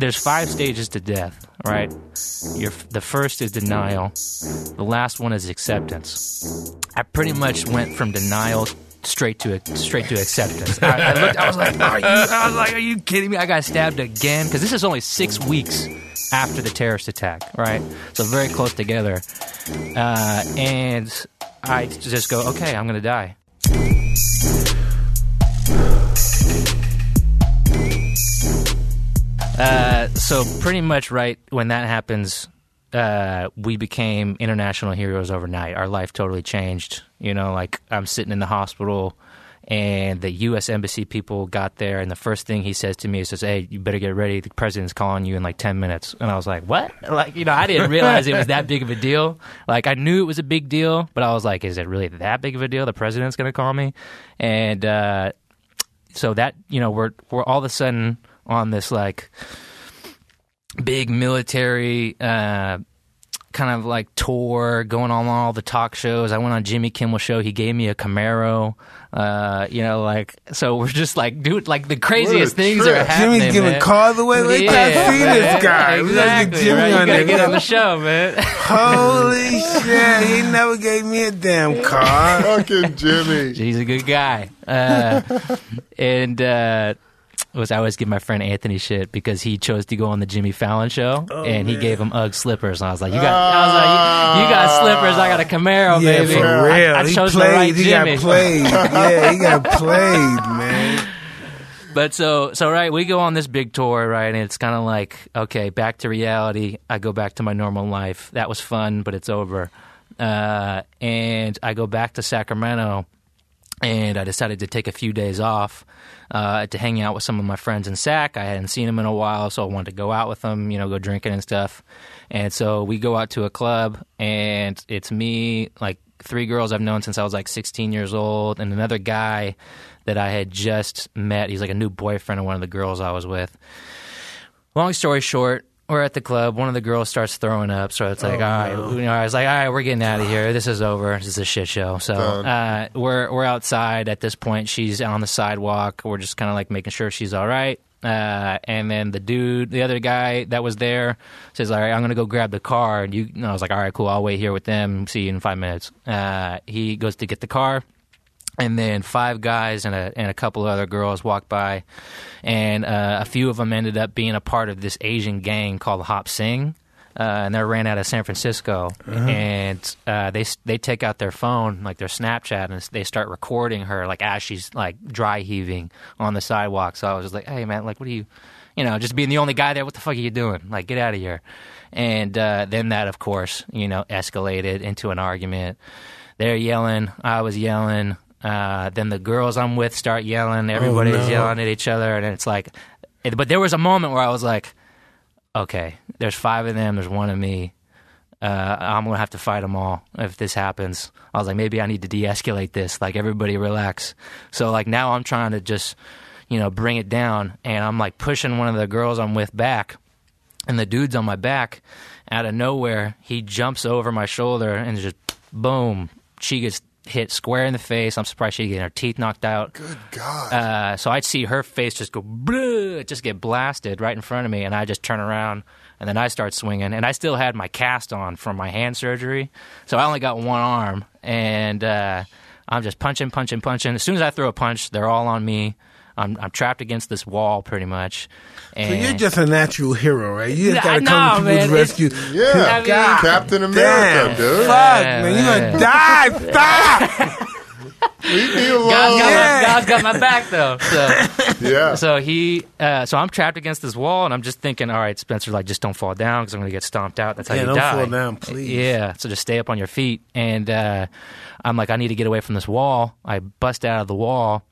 there's five stages to death, right? The first is denial. The last one is acceptance. I pretty much went from denial straight to straight to acceptance. I, I looked. I was like, are you? I was like, are you kidding me? I got stabbed again because this is only six weeks after the terrorist attack, right? So very close together. Uh, and I just go, okay, I'm gonna die. Uh, so pretty much right when that happens, uh, we became international heroes overnight. Our life totally changed. You know, like I'm sitting in the hospital, and the U.S. embassy people got there, and the first thing he says to me is, says, "Hey, you better get ready. The president's calling you in like ten minutes." And I was like, "What?" Like, you know, I didn't realize it was that big of a deal. Like, I knew it was a big deal, but I was like, "Is it really that big of a deal? The president's going to call me?" And uh, so that you know, we're we're all of a sudden on this like big military uh, kind of like tour, going on all the talk shows. I went on Jimmy Kimmel show. He gave me a Camaro. Uh, you know, like so we're just like dude, like the craziest things trip. are happening. Jimmy's giving man. cars away. Like, Yeah, I see man. this guy. We gotta get Jimmy right? on You gotta there. get on the show, man. Holy shit! He never gave me a damn car. Fucking Jimmy. He's a good guy. Uh, and uh, was I always give my friend Anthony shit because he chose to go on the Jimmy Fallon show, and he gave him UGG slippers. And I was like, "You got, I was like, you, you got slippers. I got a Camaro, yeah, baby. for I- real. I, he chose played. the right he Jimmy." got played. yeah, he got played, man. But so so right, we go on this big tour, right, and it's kind of like okay, back to reality. I go back to my normal life. That was fun, but it's over. Uh, and I go back to Sacramento, and I decided to take a few days off uh, to hang out with some of my friends in Sac. I hadn't seen them in a while, so I wanted to go out with them, you know, go drinking and stuff. And so we go out to a club, and it's me, like three girls I've known since I was like 16 years old, and another guy that I had just met. He's like a new boyfriend of one of the girls I was with. Long story short, we're at the club. One of the girls starts throwing up, so it's like, all right, you know, I was like, all right, we're getting out of here. This is over. This is a shit show. So uh, we're we're outside at this point. She's on the sidewalk. We're just kind of like making sure she's all right. Uh, and then the dude, the other guy that was there, says, "All right, I'm gonna go grab the car." And you, and I was like, "All right, cool. I'll wait here with them. See you in five minutes." Uh, he goes to get the car and then five guys and a and a couple of other girls walked by, and uh, a few of them ended up being a part of this Asian gang called Hop Sing, uh, and they ran out of San Francisco, and uh, they they take out their phone like their Snapchat and they start recording her like as she's like dry heaving on the sidewalk. So I was just like, hey man, like what are you, you know, just being the only guy there, what the fuck are you doing? Like get out of here. And uh, then that, of course, you know, escalated into an argument. They're yelling. I was yelling. Uh, then the girls I'm with start yelling. Everybody's no. yelling at each other, and it's like. It, but there was a moment where I was like, "Okay, there's five of them. There's one of me. Uh, I'm gonna have to fight them all if this happens." I was like, "Maybe I need to de-escalate this. Like everybody relax." So like now I'm trying to just, you know, bring it down, and I'm like pushing one of the girls I'm with back, and the dude's on my back. Out of nowhere, he jumps over my shoulder and just boom, she gets hit square in the face. I'm surprised she didn't get her teeth knocked out. Good God. Uh, so I'd see her face just go, "Bleh," just get blasted right in front of me, and I just turn around, and then I start swinging, and I still had my cast on from my hand surgery, so I only got one arm, and uh, I'm just punching, punching, punching. As soon as I throw a punch, they're all on me. I'm, I'm trapped against this wall, pretty much. So you're just a natural hero, right? You just Nah, gotta come no, to people's man, it's- rescue. yeah. I mean- God Captain America, damn, dude. Fuck, Yeah, man, you're gonna die? Stop! Leave me alone. God's got, Yeah. my, God's got my back though. So yeah. so he uh, so I'm trapped against this wall, and I'm just thinking, all right, Spencer, like just don't fall down because I'm gonna get stomped out. That's how you die. Yeah, you don't die. fall down, please. Yeah, so just stay up on your feet. And uh, I'm like, I need to get away from this wall. I bust out of the wall.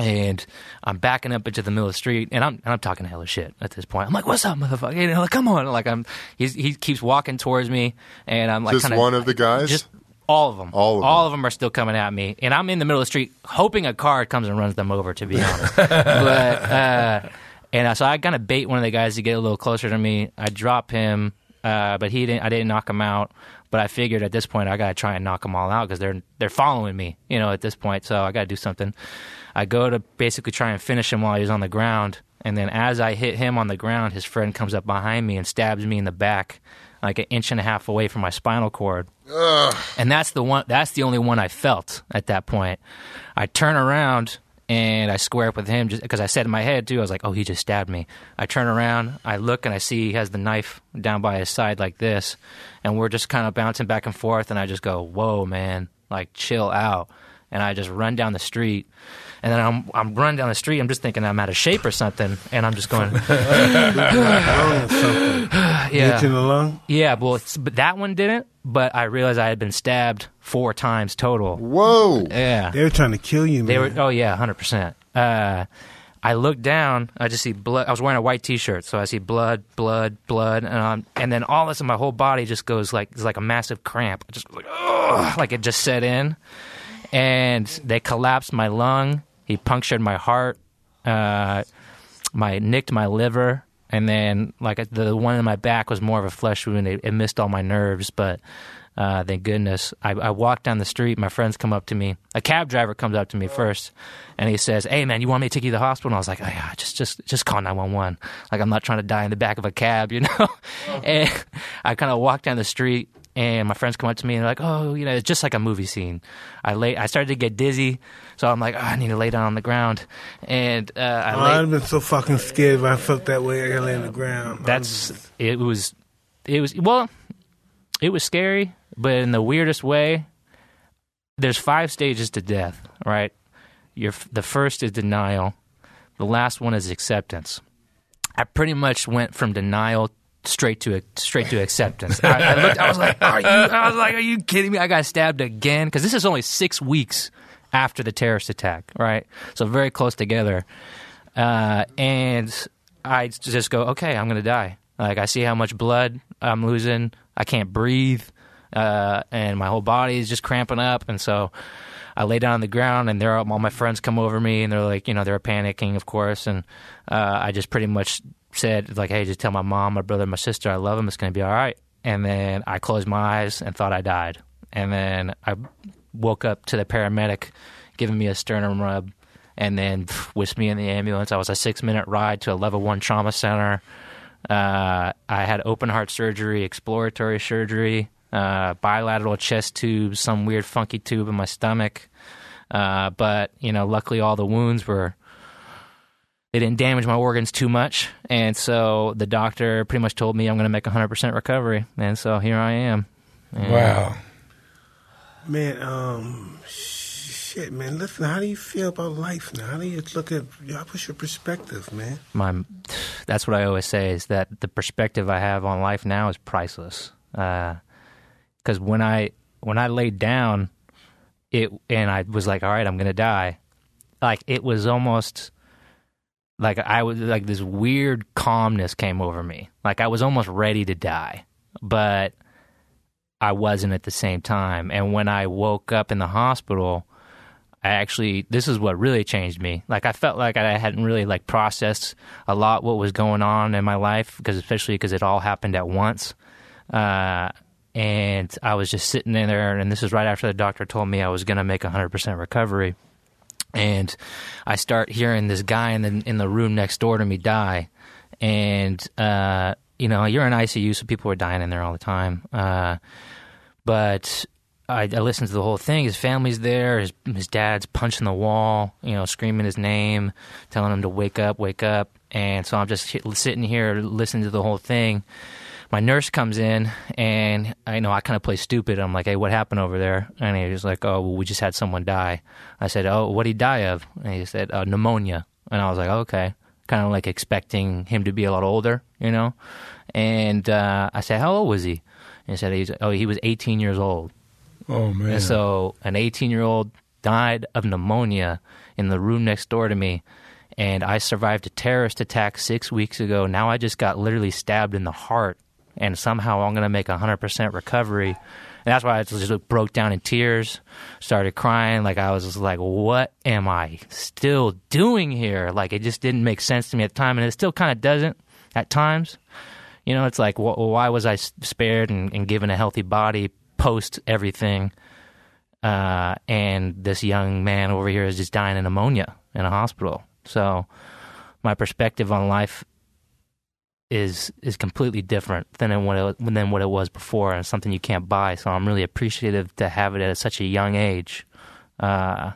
And I'm backing up into the middle of the street, and I'm and I'm talking hella shit at this point. I'm like, "What's up, motherfucker?" You know, like, come on! Like I'm, he's, he keeps walking towards me, and I'm like, Just kinda, one of the guys? just all of them, All of all them. of them are still coming at me, and I'm in the middle of the street, hoping a car comes and runs them over. To be honest, but uh, and uh, so I kind of bait one of the guys to get a little closer to me. I drop him, uh, but he didn't. I didn't knock him out. But I figured at this point I gotta try and knock them all out because they're they're following me, you know, at this point. So I gotta do something. I go to basically try and finish him while he's on the ground, And then as I hit him on the ground, his friend comes up behind me and stabs me in the back, like an inch and a half away from my spinal cord. And that's the one. That's the only one I felt at that point. I turn around and I square up with him just because I said in my head too. I was like, "Oh, he just stabbed me." I turn around, I look, and I see he has the knife down by his side like this, and we're just kind of bouncing back and forth. And I just go, "Whoa, man! Like, chill out." And I just run down the street, and then I'm I'm running down the street. I'm just thinking I'm out of shape or something, and I'm just going, Lung or something. "Yeah." Hit the lung. Yeah, well, it's, but that one didn't. But I realized I had been stabbed four times total. Whoa. Yeah, They were trying to kill you, man. they were. Oh yeah, hundred percent. Uh, I look down. I just see blood. I was wearing a white T-shirt, so I see blood, blood, blood, and, um, and then all this in my whole body just goes like it's like a massive cramp. I just like Ugh, like it just set in, and they collapsed my lung. He punctured my heart. Uh, my nicked my liver, and then like the one in my back was more of a flesh wound. It, it missed all my nerves, but uh, thank goodness. I, I walk down the street. My friends come up to me. A cab driver comes up to me first, and he says, "Hey man, you want me to take you to the hospital?" And I was like, oh, yeah, "Just just just call nine one one. Like I'm not trying to die in the back of a cab, you know." and I kind of walk down the street. And my friends come up to me and they're like, "Oh, you know, it's just like a movie scene." I lay, I started to get dizzy, so I'm like, oh, "I need to lay down on the ground." And uh, I Oh, lay, I'd have been so fucking scared if I felt that way. I gotta lay on the ground. that's it was it was well it was scary but in the weirdest way there's five stages to death right your the first is denial the last one is acceptance i pretty much went from denial straight to straight to acceptance I, I looked i was like are you i was like are you kidding me i got stabbed again because this is only six weeks after the terrorist attack right so very close together uh, and I just go, okay, I'm gonna die. Like I see how much blood I'm losing. I can't breathe, uh, and my whole body is just cramping up. And so I lay down on the ground, and there all my friends come over me, and they're like, you know, they're panicking, of course. And uh, I just pretty much said, like, hey, just tell my mom, my brother, my sister, I love them. It's gonna be all right. And then I closed my eyes and thought I died. And then I woke up to the paramedic giving me a sternum rub and then whisked me in the ambulance. I was a six minute ride to a level one trauma center. Uh, I had open heart surgery, exploratory surgery, uh, bilateral chest tubes, some weird funky tube in my stomach. Uh, but you know, luckily all the wounds were they didn't damage my organs too much, and so the doctor pretty much told me I'm going to make 100% recovery, and so here I am. And Wow. Man, um, shit, man. Listen, how do you feel about life now? How do you look at? How what's your perspective, man? my that's what I always say is that the perspective I have on life now is priceless. Because when I when I laid down, it and I was like, all right, I'm gonna die. Like it was almost like I was like this weird calmness came over me. Like I was almost ready to die, but I wasn't at the same time. And when I woke up in the hospital, I actually this is what really changed me. Like I felt like I hadn't really like processed a lot what was going on in my life because especially because it all happened at once. Uh, and I was just sitting in there, and this is right after the doctor told me I was going to make 100% recovery. And I start hearing this guy in the in the room next door to me die, and uh, you know you're in ICU, so people are dying in there all the time. Uh, but I, I listened to the whole thing. His family's there. His his dad's punching the wall, you know, screaming his name, telling him to wake up, wake up. And so I'm just sitting here listening to the whole thing. My nurse comes in, and I know I kind of play stupid. I'm like, "Hey, what happened over there?" And he was like, "Oh, well, we just had someone die." I said, "Oh, what did he die of?" And he said, uh, "Pneumonia." And I was like, "Okay." Kind of like expecting him to be a lot older, you know. And uh, I said, "How old was he?" And he said, he's, "Oh, he was 18 years old." Oh man. And so an 18 year old died of pneumonia in the room next door to me. And I survived a terrorist attack six weeks ago. Now I just got literally stabbed in the heart. And somehow I'm going to make 100% recovery. And that's why I just broke down in tears, started crying. Like I was just like, what am I still doing here? Like it just didn't make sense to me at the time. And it still kind of doesn't at times. You know, it's like, wh- why was I spared and, and given a healthy body post everything? Uh, and this young man over here is just dying of pneumonia in a hospital. So, my perspective on life is is completely different than what it, than what it was before, and something you can't buy. So I'm really appreciative to have it at such a young age. Uh,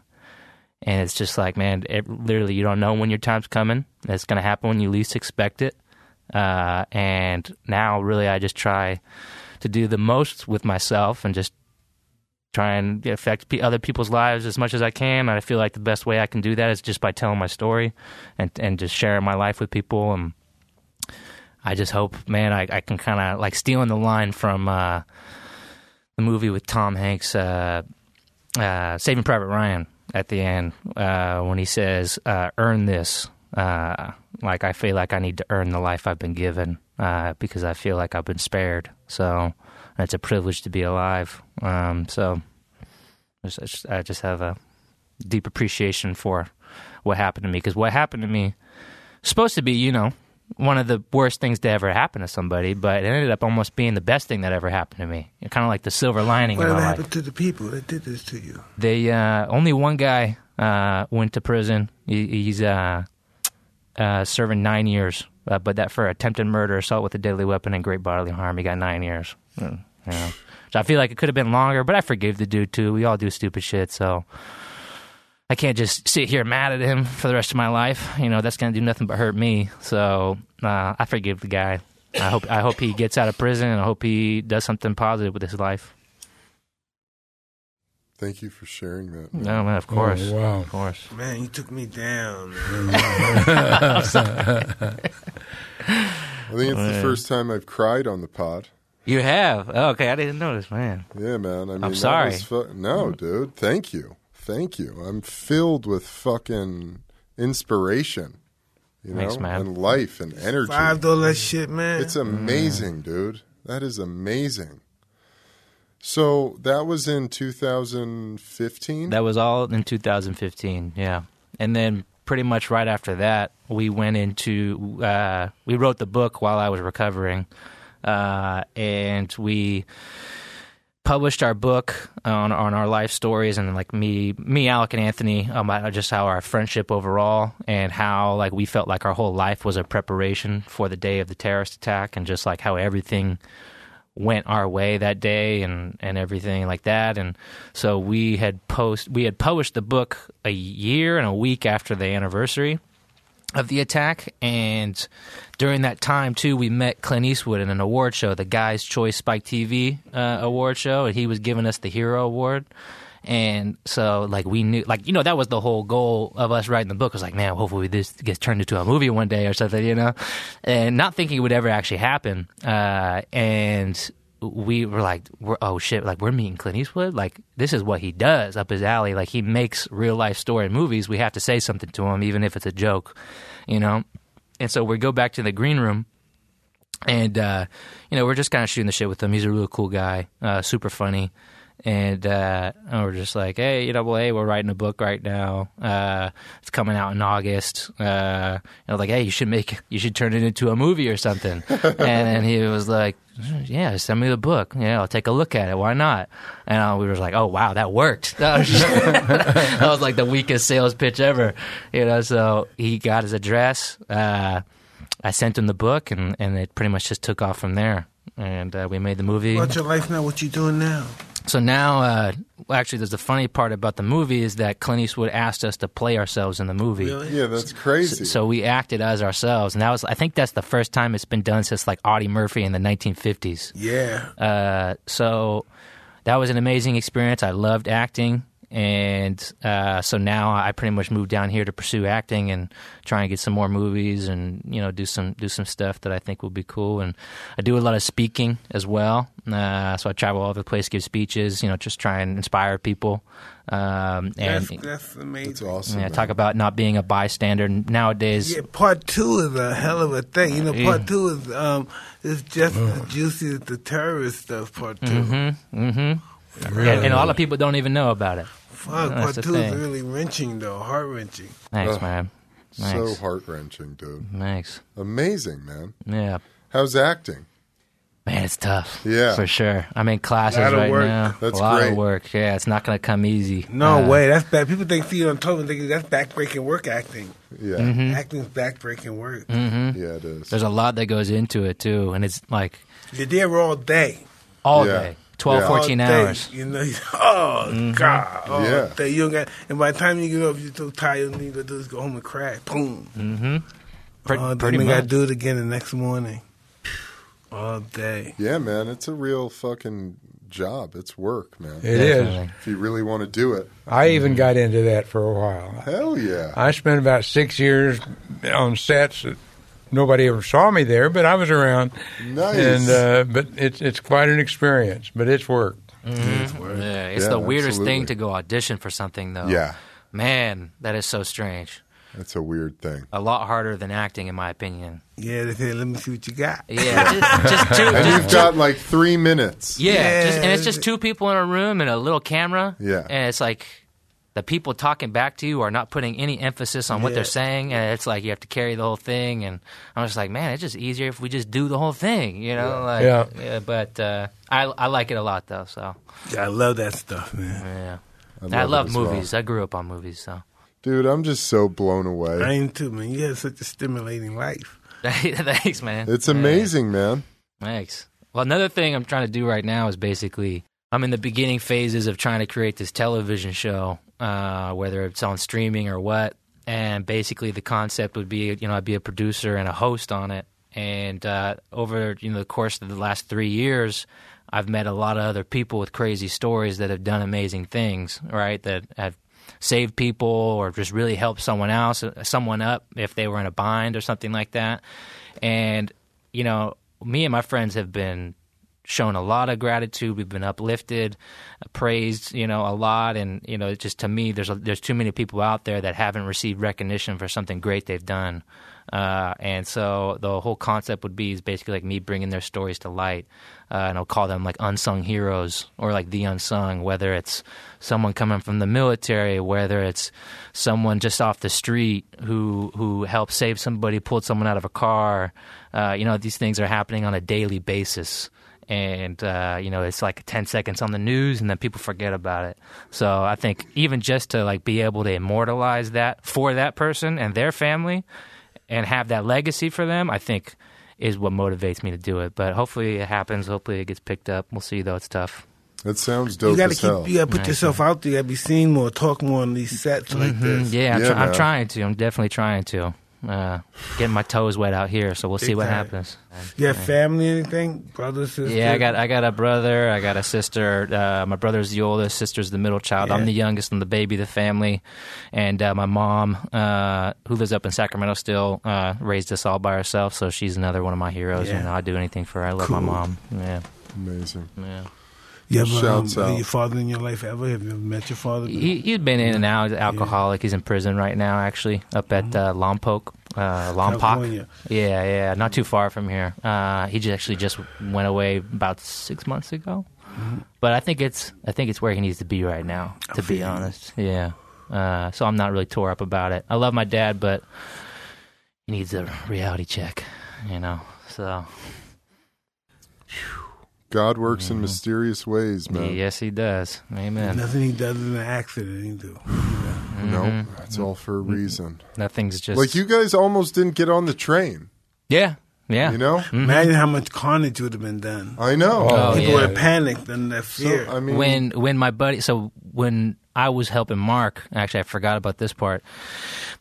and it's just like, man, it, literally, you don't know when your time's coming. It's going to happen when you least expect it. Uh, and now, really, I just try to do the most with myself and just try and affect other people's lives as much as I can. And I feel like the best way I can do that is just by telling my story and and just sharing my life with people. And I just hope, man, I, I can kind of like stealing the line from uh, the movie with Tom Hanks, uh, uh, Saving Private Ryan, at the end uh, when he says, uh, "Earn this." Uh, like I feel like I need to earn the life I've been given because I feel like I've been spared. So it's a privilege to be alive. Um, so I just, I just have a deep appreciation for what happened to me because what happened to me supposed to be, you know, one of the worst things to ever happen to somebody, but it ended up almost being the best thing that ever happened to me. Kind of like the silver lining. What happened life. to the people that did this to you? They uh, only one guy uh, went to prison. He, he's uh, uh, serving nine years, uh, but that for attempted murder, assault with a deadly weapon, and great bodily harm, he got nine years. Mm, you know. So I feel like it could have been longer, but I forgave the dude too. We all do stupid shit, so I can't just sit here mad at him for the rest of my life. You know, that's gonna do nothing but hurt me. So uh, I forgive the guy. I hope I hope he gets out of prison, and I hope he does something positive with his life. Thank you for sharing that. man. No, man, of course, Oh, wow. of course. Man, you took me down. Man. I think it's the Man. first time I've cried on the pod. You have oh, okay. I didn't notice, man. Yeah, man. I mean, that sorry. fu- no, dude. Thank you. Thank you. I'm filled with fucking inspiration. You know, man. and life and energy. Survived all that shit, man. It's amazing, dude. That is amazing. So that was in 2015. That was all in 2015, yeah. And then pretty much right after that, we went into uh, we wrote the book while I was recovering, uh, and we published our book on on our life stories and like me me Alek and Anthony about just how our friendship overall and how like we felt like our whole life was a preparation for the day of the terrorist attack and just like how everything went our way that day and, and everything like that. And so we had post we had published the book a year and a week after the anniversary of the attack and during that time too we met Clint Eastwood in an award show the Guys Choice Spike TV uh, award show and he was giving us the hero award. And so like we knew like you know that was the whole goal of us writing the book was like man hopefully this gets turned into a movie one day or something you know? And not thinking it would ever actually happen uh, and we were like we're, oh shit like we're meeting Clint Eastwood? Like this is what he does up his alley. Like he makes real life story movies. We have to say something to him even if it's a joke you know? And so we go back to the green room and uh, you know we're just kind of shooting the shit with him. He's a really cool guy, uh, super funny, and, uh, and we're just like, hey, you know, hey, we're writing a book right now. Uh, it's coming out in August. Uh, and I was like, hey, you should make, you should turn it into a movie or something. and then he was like, yeah, send me the book. Yeah, I'll take a look at it. Why not? And uh, we were like, oh wow, that worked. That was, that was like the weakest sales pitch ever, you know. So he got his address. Uh, I sent him the book, and, and it pretty much just took off from there. And uh, we made the movie. What's your life now? What you doing now? So now, uh, actually, there's the funny part about the movie is that Clint Eastwood asked us to play ourselves in the movie. Really? yeah, that's crazy. So we acted as ourselves, and that was I think that's the first time it's been done since like Audie Murphy in the 1950s. Yeah. Uh, so that was an amazing experience. I loved acting, and uh, so now I pretty much moved down here to pursue acting and try and get some more movies and you know do some do some stuff that I think will be cool. And I do a lot of speaking as well. Uh, so I travel all over the place, give speeches, you know, just try and inspire people. Um, and That's, that's amazing. that's awesome. yeah, man. talk about not being a bystander nowadays. Yeah, part two is a hell of a thing. You know, Yeah. part two is um is just as juicy as the terrorist stuff. Part 2 Mm-hmm. Mm-hmm. And, and a lot of people don't even know about it. Fuck, That's part the two is really wrenching though, heart wrenching. Thanks, Ugh. man. so heart wrenching, dude. Thanks. Amazing, man. Yeah. How's acting? Man, it's tough. Yeah. for sure. I'm in classes Lot of right work. now. That's a lot great. of work. Yeah, it's not going to come easy. No Uh, way. That's bad. People think feet on toes and think that's backbreaking work acting. Yeah, Mm-hmm. Acting's backbreaking work. Mm. yeah, it is. There's a lot that goes into it too, and it's like You're there all day. all Yeah. day, 12, Yeah. 14 all day. hours. You know, oh mm-hmm. God, all Yeah. day. You don't got, and by the time you get up, you're so tired. You gotta do is go home and crack. Boom. Mm-hmm. Pre- oh, pretty then we much. gotta do it again the next morning. All day. yeah, man, it's a real fucking job. It's work, man. It is. Definitely. If you really want to do it, I even mm-hmm. got into that for a while. hell yeah. I spent about six years on sets. That Nobody ever saw me there, but I was around. Nice. And uh, but it's it's quite an experience, but it's work. Yeah, it's Yeah, the weirdest absolutely. thing to go audition for something, though. Yeah, Man, that is so strange. that's a weird thing. A lot harder than acting, in my opinion. Yeah, they say, let me see what you got. Yeah, just, just two. And just, you've got like three minutes. yeah, Yeah. just, and it's just two people in a room and a little camera. Yeah. and it's like the people talking back to you are not putting any emphasis on what Yeah. they're saying, and it's like you have to carry the whole thing. And I'm just like, man, it's just easier if we just do the whole thing, you know? Like, Yeah. but uh, I I like it a lot though. So Yeah, I love that stuff, man. yeah, I I love, love it as well. movies. I grew up on movies, so. Dude, I'm just so blown away. I away. am too, man. You have such a stimulating life. Thanks, man. It's Yeah. amazing, man. Thanks. Well, another thing I'm trying to do right now is basically I'm in the beginning phases of trying to create this television show, uh, whether it's on streaming or what. And basically, the concept would be, you know, I'd be a producer and a host on it. And uh, over you know the course of the last three years, I've met a lot of other people with crazy stories that have done amazing things, right? That have saved people or just really helped someone else, someone up if they were in a bind or something like that. And you know, me and my friends have been shown a lot of gratitude. We've been uplifted, praised, you know, a lot. And you know, just to me, there's a, there's too many people out there that haven't received recognition for something great they've done. Uh, and so the whole concept would be is basically like me bringing their stories to light, uh, and I'll call them like unsung heroes or like the unsung. Whether it's someone coming from the military, whether it's someone just off the street who who helped save somebody, pulled someone out of a car. Uh, you know, these things are happening on a daily basis and uh, you know it's like 10 seconds on the news and then people forget about it so i think even just to like be able to immortalize that for that person and their family and have that legacy for them i think is what motivates me to do it but hopefully it happens hopefully it gets picked up we'll see though it's tough That sounds dope you gotta as hell. keep. You gotta put Nice. yourself out there. You gotta be seen more. Talk more on these sets like this. yeah, I'm, Yeah, try- I'm trying to i'm definitely trying to uh, getting my toes wet out here so we'll see what time. happens You have family, anything, brothers, sisters? Yeah, I got I got a brother, I got a sister. Uh, my brother's the oldest, sister's the middle child. Yeah. I'm the youngest and the baby of the family. And uh, my mom, uh, who lives up in Sacramento still, uh, raised us all by herself. So she's another one of my heroes. Yeah. You know, I'd do anything for her. I love my mom. Yeah, Amazing. yeah. You ever Shouts um, out. your father in your life ever? Have you ever met your father? He, he'd been in and out, he's alcoholic. He's in prison right now, actually, up at uh, Lompoc, uh, Lompoc. California. Yeah, yeah, not too far from here. Uh, he just actually just went away about six months ago, but I think it's I think it's where he needs to be right now. To be feel you. honest, yeah. Uh, so I'm not really tore up about it. I love my dad, but he needs a reality check, you know. So God works in mm-hmm. mysterious ways, man. yes, he does. Amen. Nothing he does is an accident. He do. No, mm-hmm. that's all for a mm-hmm. reason. Nothing's just Like you guys almost didn't get on the train. Yeah, yeah. You know? Imagine how much carnage would have been done. I know. Oh, People yeah. would have panicked and that So, fear. I mean, when when my buddy so when I was helping Mark, actually I forgot about this part.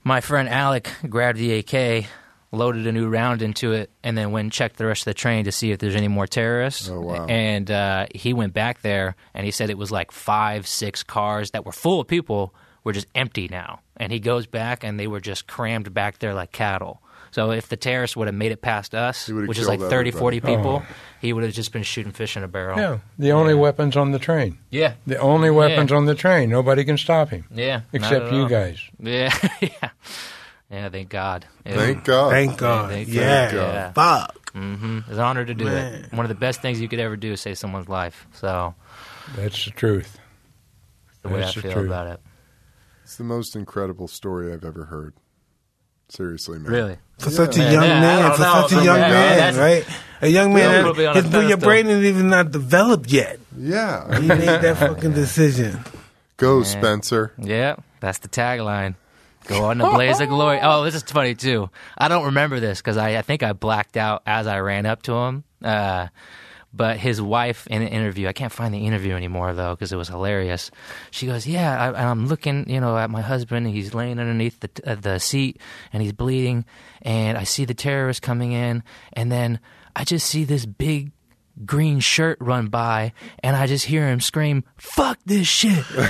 My friend Alek grabbed the AK, loaded a new round into it, and then went and checked the rest of the train to see if there's any more terrorists. Oh, wow. And uh, he went back there and he said it was like five, six cars that were full of people were just empty now. And he goes back and they were just crammed back there like cattle. So if the terrorists would have made it past us, which is like killed 30, everybody. 40 people, he would have just been shooting fish in a barrel. Yeah, the only weapons on the train. Yeah. The only weapons on the train. Nobody can stop him Yeah. except you all. guys. Yeah, yeah, yeah. Thank God. Yeah. thank God. Thank God. thank yeah. God. Yeah. Fuck. hmm It's an honor to do Man. it. One of the best things you could ever do is save someone's life. So That's the truth. that's the way That's I the feel truth. about it. It's the most incredible story I've ever heard. Seriously, man. Really. For such a young yeah, man, for know, such a young yeah, man, right? A young man, me on a his, your pedestal. brain is even not developed yet. Yeah. He made that fucking decision. Go, Spencer. Yeah, that's the tagline. Go on the blaze of glory. Oh, this is funny too. I don't remember this because I, I think I blacked out as I ran up to him. Uh, but his wife in an interview, I can't find the interview anymore though because it was hilarious. She goes, "Yeah, I, I'm looking, you know, at my husband. He's laying underneath the uh, the seat and he's bleeding, and I see the terrorists coming in, and then I just see this big." Green shirt run by, and I just hear him scream, "Fuck this shit!" and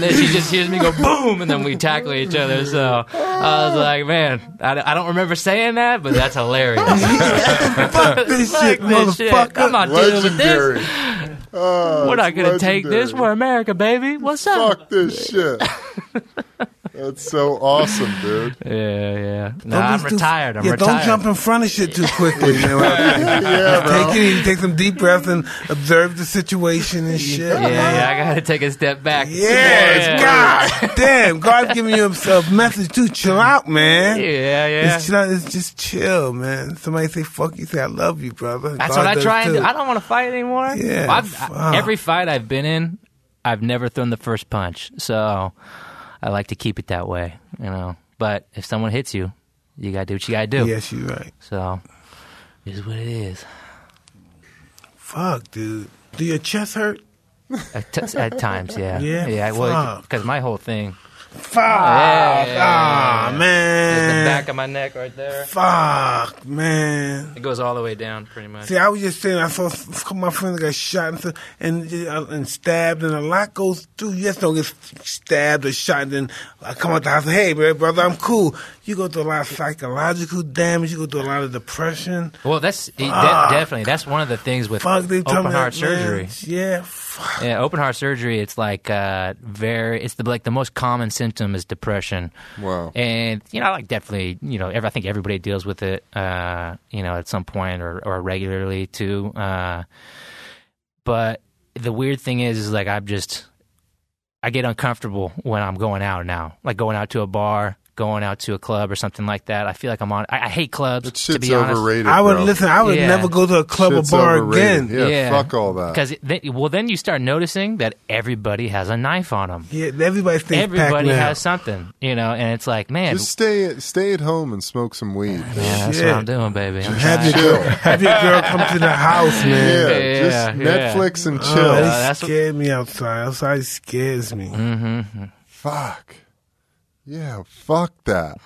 then she just hears me go boom, and then we tackle each other. So I was like, man, I, I don't remember saying that, but that's hilarious. Fuck this Fuck shit, this shit. I'm not dealing with this. Oh, We're not gonna oh, take this. We're America, baby. What's up? Fuck this shit. That's so awesome, dude. Yeah, yeah. No, Don't I'm be too- retired. I'm yeah, retired. don't jump in front of shit too quickly. You know, Yeah, bro. take it easy, take some deep breaths and observe the situation and shit. Yeah, yeah. I gotta take a step back. Yes, God damn. God's giving you a, a message too. Chill out, man. Yeah, yeah. It's, chill out, it's just chill, man. Somebody say fuck you, say I love you, brother. That's God what I does try and too. do. I don't want to fight anymore. Yeah, I've, fuck. I, every fight I've been in, I've never thrown the first punch. So I like to keep it that way, you know. But if someone hits you, you gotta do what you gotta do. Yes, you're right. So is what it is. Fuck, dude. Do your chest hurt? At, t- at times, yeah, Yeah, yeah. Well, because my whole thing Fuck. Yeah. Ah, is the man. back of my neck right there. Fuck, man. It goes all the way down, pretty much. See, I was just saying, I saw my friends that got shot and, and uh, and stabbed, and a lot goes through. You just don't get stabbed or shot, and then I come out the house, hey, man, brother, I'm cool. You go through a lot of psychological damage. You go through a lot of depression. Well, that's de- definitely that's one of the things with Fuck, open heart that, man. surgery. Yeah, fuck. Yeah, open heart surgery. It's like uh, very. It's the like the most common symptom is depression. Wow. And you know, like definitely, you know, ev- I think everybody deals with it. Uh, you know, at some point or or regularly too. Uh, but the weird thing is, is like I'm just, I get uncomfortable when I'm going out now, like going out to a bar. Going out to a club or something like that, I feel like I'm on. I, I hate clubs. That to be honest, overrated. I would bro. listen. I would Yeah. never go to a club Shit's or bar overrated. again. Yeah, fuck all that. Because well, then you start noticing that everybody has a knife on them. Yeah, everybody thinks Everybody now. has something, you know, and it's like, man, Just stay stay at home and smoke some weed. man, that's Shit. what I'm doing, baby. I'm Have your, girl, have your girl come to the house, Yeah, man. Yeah, just yeah. Netflix and Oh, chill. they that's what- scared me outside. Outside scares me. Mm-hmm. Fuck. Yeah, fuck that.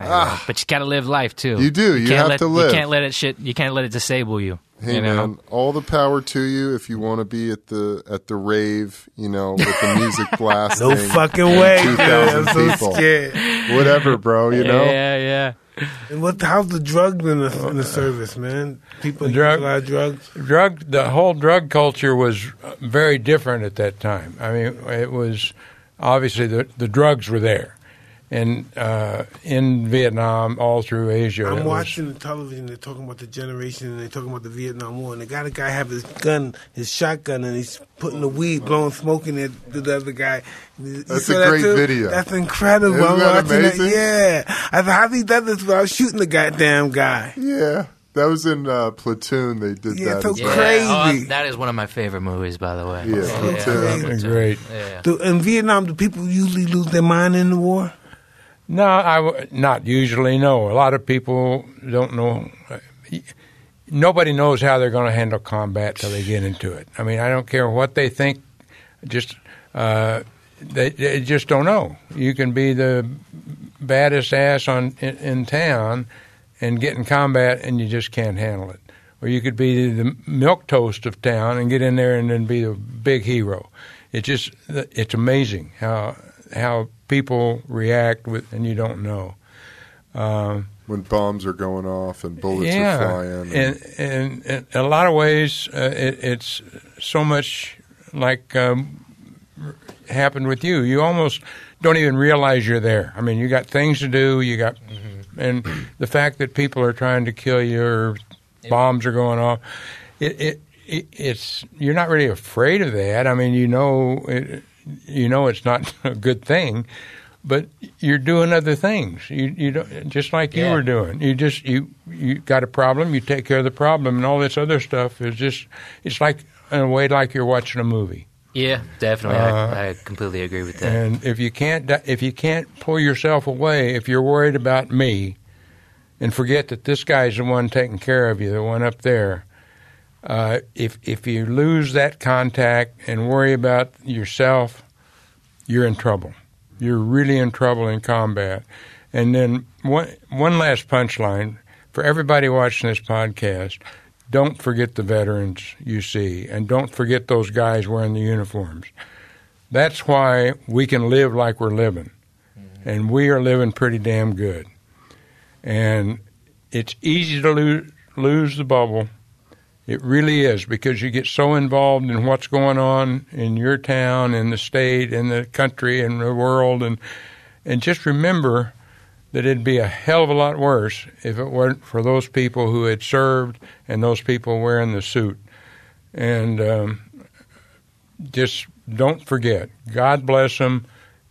Yeah, but you gotta live life too. You do. You can't have let, to live. You can't let it shit. You can't let it disable you. Hey you know? man, all the power to you if you want to be at the at the rave, you know, with the music blasting. No fucking way, 2,000 I'm so people. scared. Whatever, bro, you know? Yeah, yeah. And what? How's the drugs in the in the service, man? People The use drug- a lot of drugs. drug the whole drug culture was very different at that time. I mean, it was obviously the the drugs were there, and uh, in Vietnam, all through Asia. I'm was- watching the television. They're talking about the generation, and they're talking about the Vietnam War. And they got a guy have his gun, his shotgun, and he's putting the weed, blowing smoke in it to the other guy. You That's a that great too? video. That's incredible. Isn't I'm that watching amazing? Yeah. I said, how's he done this without shooting the goddamn guy? Yeah. That was in uh, Platoon. They did Yeah, that. so yeah. crazy. Oh, that is one of my favorite movies, by the way. Yeah, Platoon. They're great. Yeah. Do, in Vietnam, do people usually lose their mind in the war? No, I not usually. No, a lot of people don't know. Nobody knows how they're going to handle combat till they get into it. I mean, I don't care what they think. Just uh, they, they just don't know. You can be the baddest ass on in, in town and get in combat, and you just can't handle it. Or you could be the milk toast of town and get in there and then be the big hero. It just it's amazing how how people react with, and you don't know. Um, When bombs are going off and bullets yeah, are flying. and, and, and in a lot of ways, uh, it, it's so much like um, happened with you. You almost don't even realize you're there. I mean, you got things to do. You got, and the fact that people are trying to kill you or bombs are going off, it, it, it it's you're not really afraid of that. I mean, you know, it, you know, it's not a good thing. but you're doing other things. You you don't just like you were doing. You just you you got a problem, you take care of the problem, and all this other stuff is just it's like in a way like you're watching a movie. Yeah, definitely. Uh, I, I completely agree with that. And if you can't if you can't pull yourself away, if you're worried about me, and forget that this guy's the one taking care of you, the one up there. Uh, if if you lose that contact and worry about yourself, you're in trouble. You're really in trouble in combat. And then one one last punchline for everybody watching this podcast: don't forget the veterans you see, and don't forget those guys wearing the uniforms. That's why we can live like we're living, and we are living pretty damn good. And it's easy to lose, lose the bubble. It really is because you get so involved in what's going on in your town, in the state, in the country, in the world, and and just remember that it'd be a hell of a lot worse if it weren't for those people who had served and those people wearing the suit. And um, just don't forget, God bless them,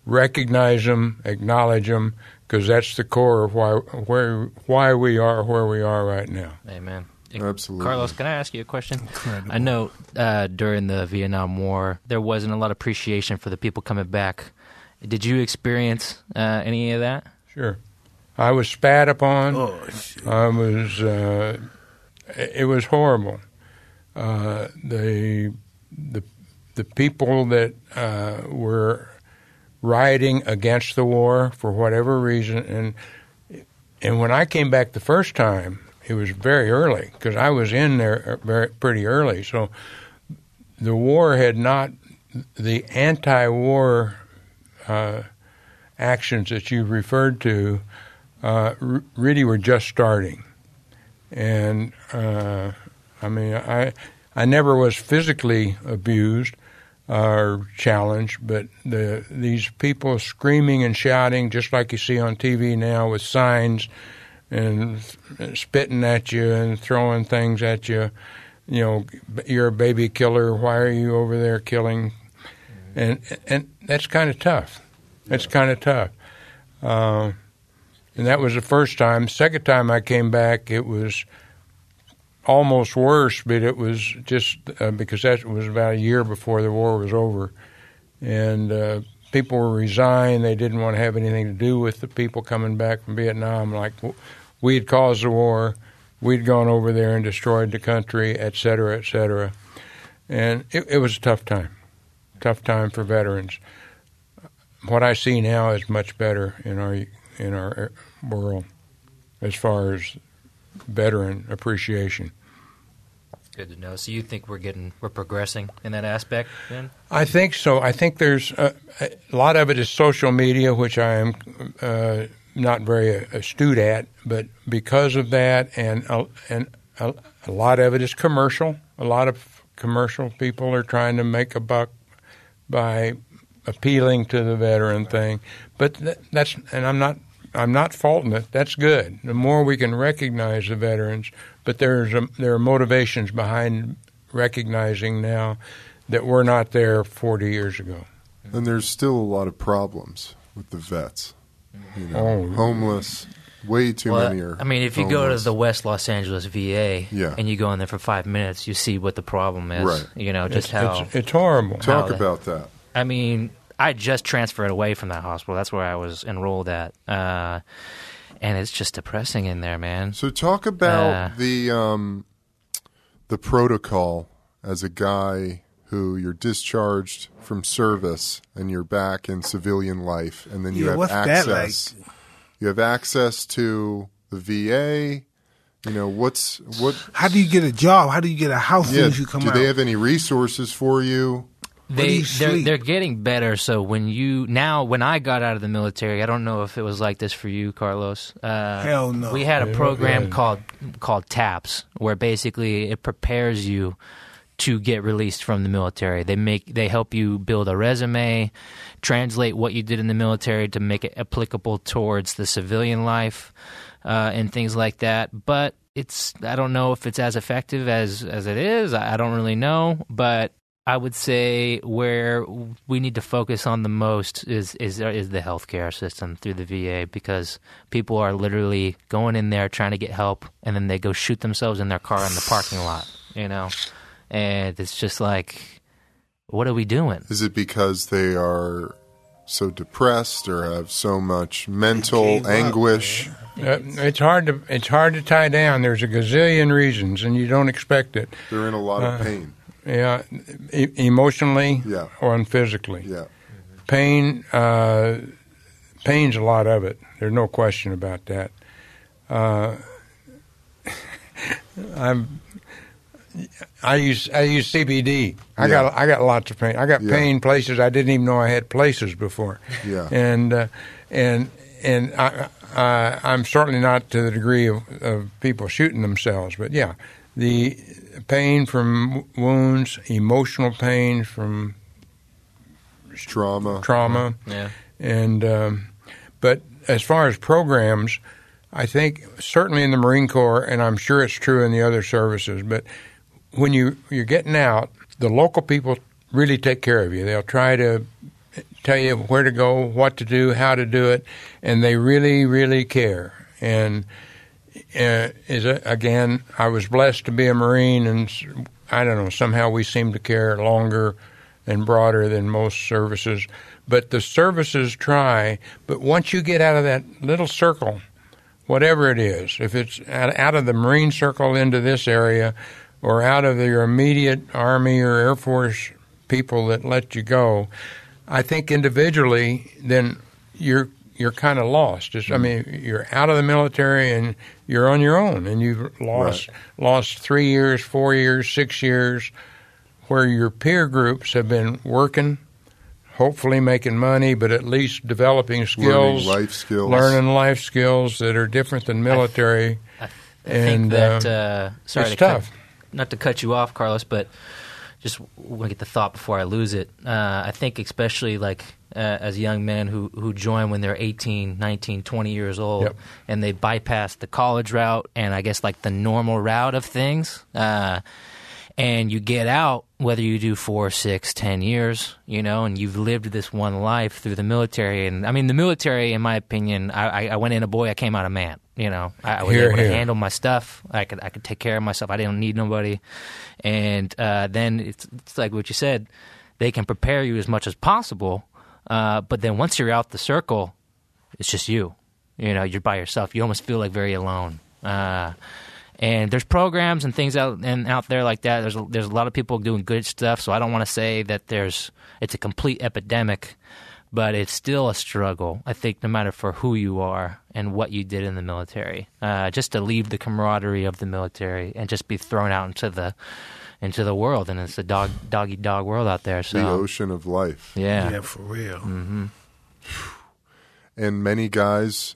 recognize them, acknowledge them, because that's the core of why where why we are where we are right now. Amen. Absolutely. Carlos, can I ask you a question? I know uh, during the Vietnam War, there wasn't a lot of appreciation for the people coming back. Did you experience uh, any of that? Sure, I was spat upon. Oh, shit. I was. Uh, it was horrible. Uh, the the the people that uh, were rioting against the war for whatever reason, and and when I came back the first time, it was very early because I was in there very pretty early. So the war had not the anti-war uh, actions that you referred to uh, really were just starting, and uh, I mean, I I never was physically abused or challenged, but the these people screaming and shouting, just like you see on TV now, with signs and spitting at you and throwing things at you. You know, you're a baby killer. Why are you over there killing? And and that's kind of tough. That's kind of tough. Uh, and that was the first time. Second time I came back, it was almost worse, but it was just uh, because that was about a year before the war was over, and uh, people were resigned. They didn't want to have anything to do with the people coming back from Vietnam. Like we had caused the war, we'd gone over there and destroyed the country, et cetera, et cetera, and it, it was a tough time, tough time for veterans. What I see now is much better in our in our world as far as veteran appreciation. Good to know. So you think we're getting we're progressing in that aspect then? I think so. I think there's a, a lot of it is social media, which I am uh, not very astute at, but because of that, and uh, and a, a lot of it is commercial. A lot of commercial people are trying to make a buck by appealing to the veteran thing, but th- that's and I'm not I'm not faulting it. That's good. The more we can recognize the veterans, but there's a, there are motivations behind recognizing now that we're not there 40 years ago. And there's still a lot of problems with the vets. You know, Oh. homeless. Way too Well, many are. I mean, if you go to the West Los Angeles VA Yeah. and you go in there for five minutes, you see what the problem is. Right. You know, just it's, how. it's, it's horrible. talk how- about that. I mean, I just transferred away from that hospital. That's where I was enrolled at, uh, and it's just depressing in there, man. So talk about Uh. the um, the protocol as a guy who you're discharged from service and you're back in civilian life, and then you Yeah, have what's that access. You have access to the VA. You know what's what? How do you get a job? How do you get a house Yeah, you come do out? they have any resources for you? They you they're, they're getting better. So when you now when I got out of the military, I don't know if it was like this for you, Carlos. Uh, Hell no. We had a program yeah. called called TAPS, where basically it prepares you to get released from the military. They make they help you build a resume, translate what you did in the military to make it applicable towards the civilian life, uh, and things like that. But it's I don't know if it's as effective as as it is. I don't really know, but I would say where we need to focus on the most is is is the healthcare system through the VA because people are literally going in there trying to get help and then they go shoot themselves in their car in the parking lot, you know, and it's just like, what are we doing? Is it because they are so depressed or have so much mental anguish? Uh, it's hard to it's hard to tie down. There's a gazillion reasons, and you don't expect it. They're in a lot of pain. Yeah, e- emotionally Yeah. or physically. Yeah. Pain, uh, pain's a lot of it. There's no question about that. Uh, I'm. I use I use CBD. I Yeah. got I got lots of pain. I got Yeah. pain places I didn't even know I had places before. Yeah. and uh, and and I, I I'm certainly not to the degree of, of people shooting themselves, but yeah, the pain from wounds, emotional pain from Trauma. trauma, Yeah. and um, but as far as programs, I think certainly in the Marine Corps, and I'm sure it's true in the other services, but when you you're getting out, the local people really take care of you. They'll try to tell you where to go, what to do, how to do it, and they really, really care. And uh, is again, I was blessed to be a Marine, and I don't know somehow we seem to care longer and broader than most services. But the services try. But once you get out of that little circle, whatever it is, if it's out of the Marine circle into this area, or out of your immediate Army or Air Force people that let you go, I think individually, then you're you're kind of lost. It's, I mean, you're out of the military and you're on your own, and you've lost lost three years, four years, six years, where your peer groups have been working, hopefully making money, but at least developing skills, Learning life skills. learning life skills that are different than military. I And, think that uh, uh, sorry it's to cut- tough. Not to cut you off, Carlos, but just want to get the thought before I lose it. Uh, I think especially like uh, as young men who who join when they're 18, 19, 20 years old, Yep. and they bypass the college route and I guess like the normal route of things. Uh, and you get out, whether you do four, six, ten years, you know, and you've lived this one life through the military. And I mean, the military, in my opinion, I, I, I went in a boy, I came out a man. You know, I, I was Here, able to handle my stuff. I could, I could take care of myself. I didn't need nobody. And uh, then it's, it's like what you said. They can prepare you as much as possible, uh, but then once you're out the circle, it's just you. You know, you're by yourself. You almost feel like very alone. Uh, and there's programs and things out and out there like that. There's a, there's a lot of people doing good stuff. So I don't want to say that there's it's a complete epidemic, but it's still a struggle. I think no matter for who you are and what you did in the military, uh, just to leave the camaraderie of the military and just be thrown out into the into the world, and it's a dog dog eat dog world out there. So The ocean of life. yeah, Yeah, for real. And many guys,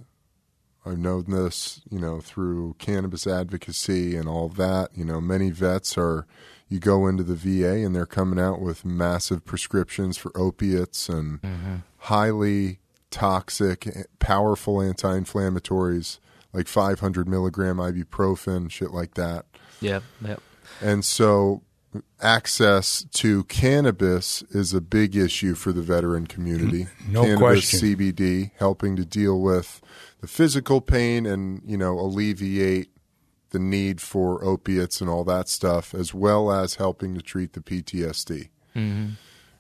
I've known this, you know, through cannabis advocacy and all that. You know, many vets are, you go into the VA and they're coming out with massive prescriptions for opiates and mm-hmm. highly toxic, powerful anti inflammatories like 500 milligram ibuprofen, shit like that. yep, yep. And so access to cannabis is a big issue for the veteran community. Mm-hmm. No cannabis question. CBD helping to deal with the physical pain and, you know, alleviate the need for opiates and all that stuff as well as helping to treat the PTSD.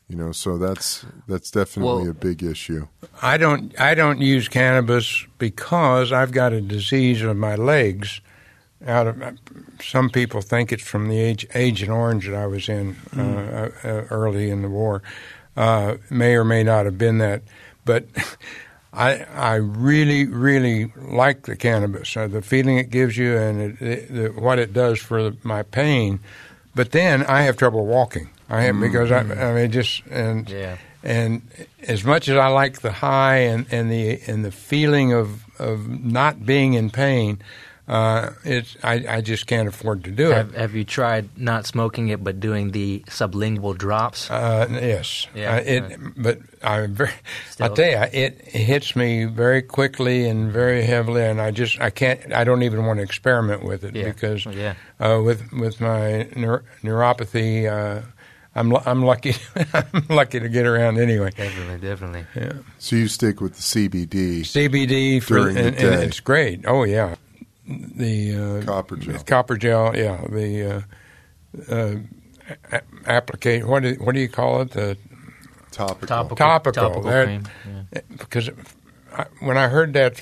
You know, so that's that's definitely Well- a big issue. I don't I don't use cannabis because I've got a disease of my legs. Out of some people think it's from the age, Agent Orange that I was in uh, uh, uh, early in the war. Uh, may or may not have been that, but I I really really like the cannabis, uh, the feeling it gives you, and it, it, the, what it does for my pain. But then I have trouble walking. I have because I, I mean just and Yeah. and as much as I like the high and, and the and the feeling of, of not being in pain, uh, it's I, I just can't afford to do it. Have, have you tried not smoking it but doing the sublingual drops? Uh, yes, Yeah, Uh, it, yeah. but I very, Still. I tell you, it, it hits me very quickly and very heavily, and I just I can't I don't even want to experiment with it Yeah. because Yeah. uh, with with my neur- neuropathy, uh, I'm I'm lucky I'm lucky to get around anyway. Definitely, definitely. Yeah. So you stick with the CBD. CBD for During the and, and day. it's great. Oh yeah, the uh, Copper gel. Copper gel. Yeah, the uh, uh, a- application. What do what do you call it? The Topical. Topical, Topical, topical that- cream. Yeah. because I, when I heard that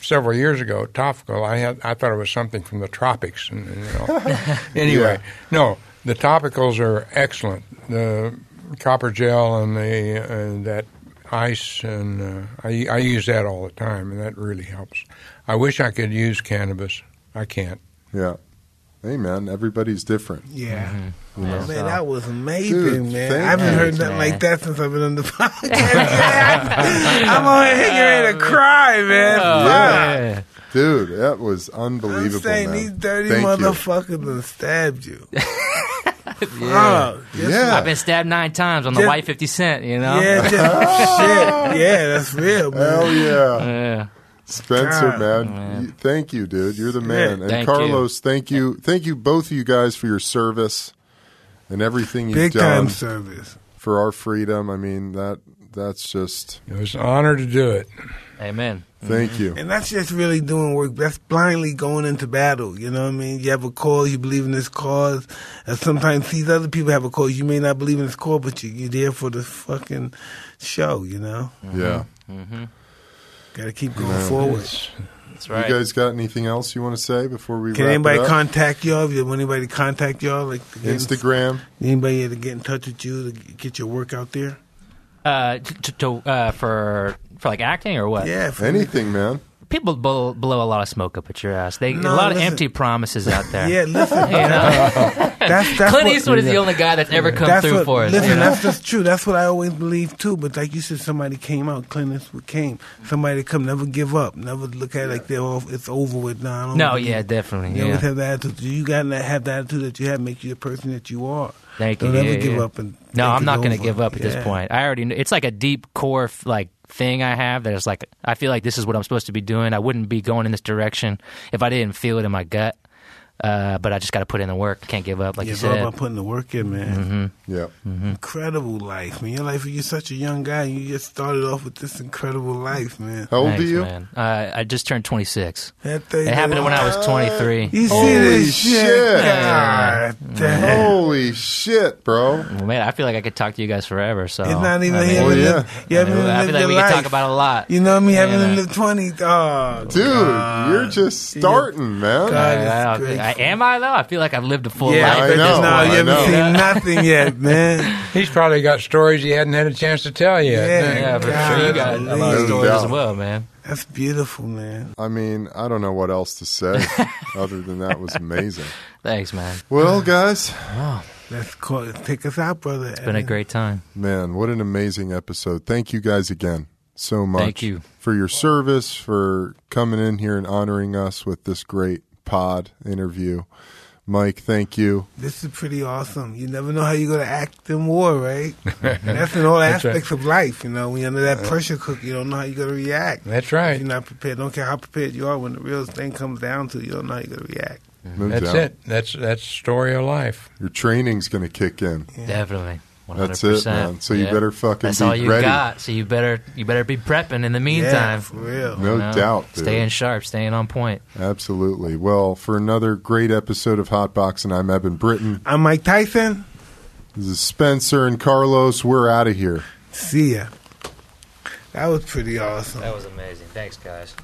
several years ago, topical, I had I thought it was something from the tropics. And, you know. anyway, no, the topicals are excellent. The copper gel and the uh, that ice, and uh, I I use that all the time, and that really helps. I wish I could use cannabis. I can't. Yeah. Hey man, everybody's different. Yeah. You know? Man, So- that was amazing, Dude, man. thank I haven't you. heard nothing Man. like that since I've been on the podcast. I'm on here getting ready to cry, man. Oh, Fuck. yeah. Dude, that was unbelievable. I'm unbelievable, saying man. these dirty Thank you. motherfuckers done stabbed you. Yeah. Fuck. Yeah. I've been stabbed nine times on the Just- white 50 cent, you know? Yeah, just, shit. Yeah, that's real, man. Hell yeah. Yeah. Spencer, God, man, thank you, dude. You're the man. and Thank you. Carlos, thank you, thank you both of you guys for your service and everything you've Big done time service. for our freedom. I mean that that's just It was an honor to do it. Amen. thank you. And that's just really doing work. That's blindly going into battle. You know what I mean? You have a cause, you believe in this cause. And sometimes these other people have a cause. You may not believe in this cause, but you, you're there for the fucking show, you know? Mm-hmm. Yeah. Mm-hmm. Got to keep going know, forward. That's right. You guys got anything else you want to say before we Can wrap anybody it up? contact y'all? If you want anybody to contact y'all? Like to in- Instagram. Anybody to get in touch with you to get your work out there? Uh, to, to, uh, for for like acting or what? Yeah. Anything, man. People blow, blow a lot of smoke up at your ass. They No, a lot of empty promises out there. Yeah, listen. You know? that's, that's Clint what- Eastwood is the only guy that's ever come That's through what, for us. Listen, you know? that's just true. That's what I always believe too. But like you said, somebody came out. Clint Eastwood came. Somebody come. Never give up. Never look at it like they're off. It's over with now. I No, believe- yeah, definitely. You always have the attitude. You got to have the attitude that you have. Make you the person that you are. Thank you. Don't ever yeah, give yeah. up. And No, I'm not going to give up at this point. I already. kn- It's like a deep core like thing I have that is like I feel like this is what I'm supposed to be doing. I wouldn't be going in this direction if I didn't feel it in my gut. Uh, but I just got to put in the work. Can't give up, like it's you all said. about putting the work in, man. Yeah. Incredible life, man. Your life. You're such a young guy. You just started off with this incredible life, man. How old Thanks, are you? man. Uh, I just turned 26. That thing- It happened when I was 23. You see Holy this shit. God damn. Holy shit, bro. Well, man, I feel like I could talk to you guys forever. So It's not even I mean, him. Oh, yeah. You haven't even I feel like your we life. could talk about a lot. You know what I mean? Haven't Yeah, even lived 20. Oh, Dude, God. you're just starting, man. God. I, is I, great. I, am I though? I feel like I've lived a full Yeah, life. I but know, just now I you haven't know. seen nothing yet, man. He's probably got stories he hadn't had a chance to tell yet. Yeah. Yeah, for sure. You got a lot of stories as well, man. That's beautiful, man. I mean, I don't know what else to say other than that was amazing. Thanks, man. Well, guys, Let's call it. Take us out, brother. It's been a great time. man, what an amazing episode. Thank you guys again so much. Thank you. For your service, for coming in here and honoring us with this great pod interview. Mike, thank you. This is pretty awesome. You never know how you're going to act in war, right? That's in all That's right. aspects of life. You know, when you're under that pressure cook, you don't know how you're going to react. That's right. You're not prepared. Don't care how prepared you are. When the real thing comes down to it, you don't know how you're going to react. No That's doubt. it. That's that's story of life. Your training's going to kick in. Definitely. 100%. That's it, man. So you better fucking That's be all you ready. got. So you better you better be prepping in the Yeah, meantime. for real. No You know? doubt, dude. Staying sharp, staying on point. Absolutely. Well, for another great episode of Hotbox, and I'm Eben Britton. I'm Mike Tyson. This is Spencer and Carlos. We're out of here. See ya. That was pretty awesome. That was amazing. Thanks, guys.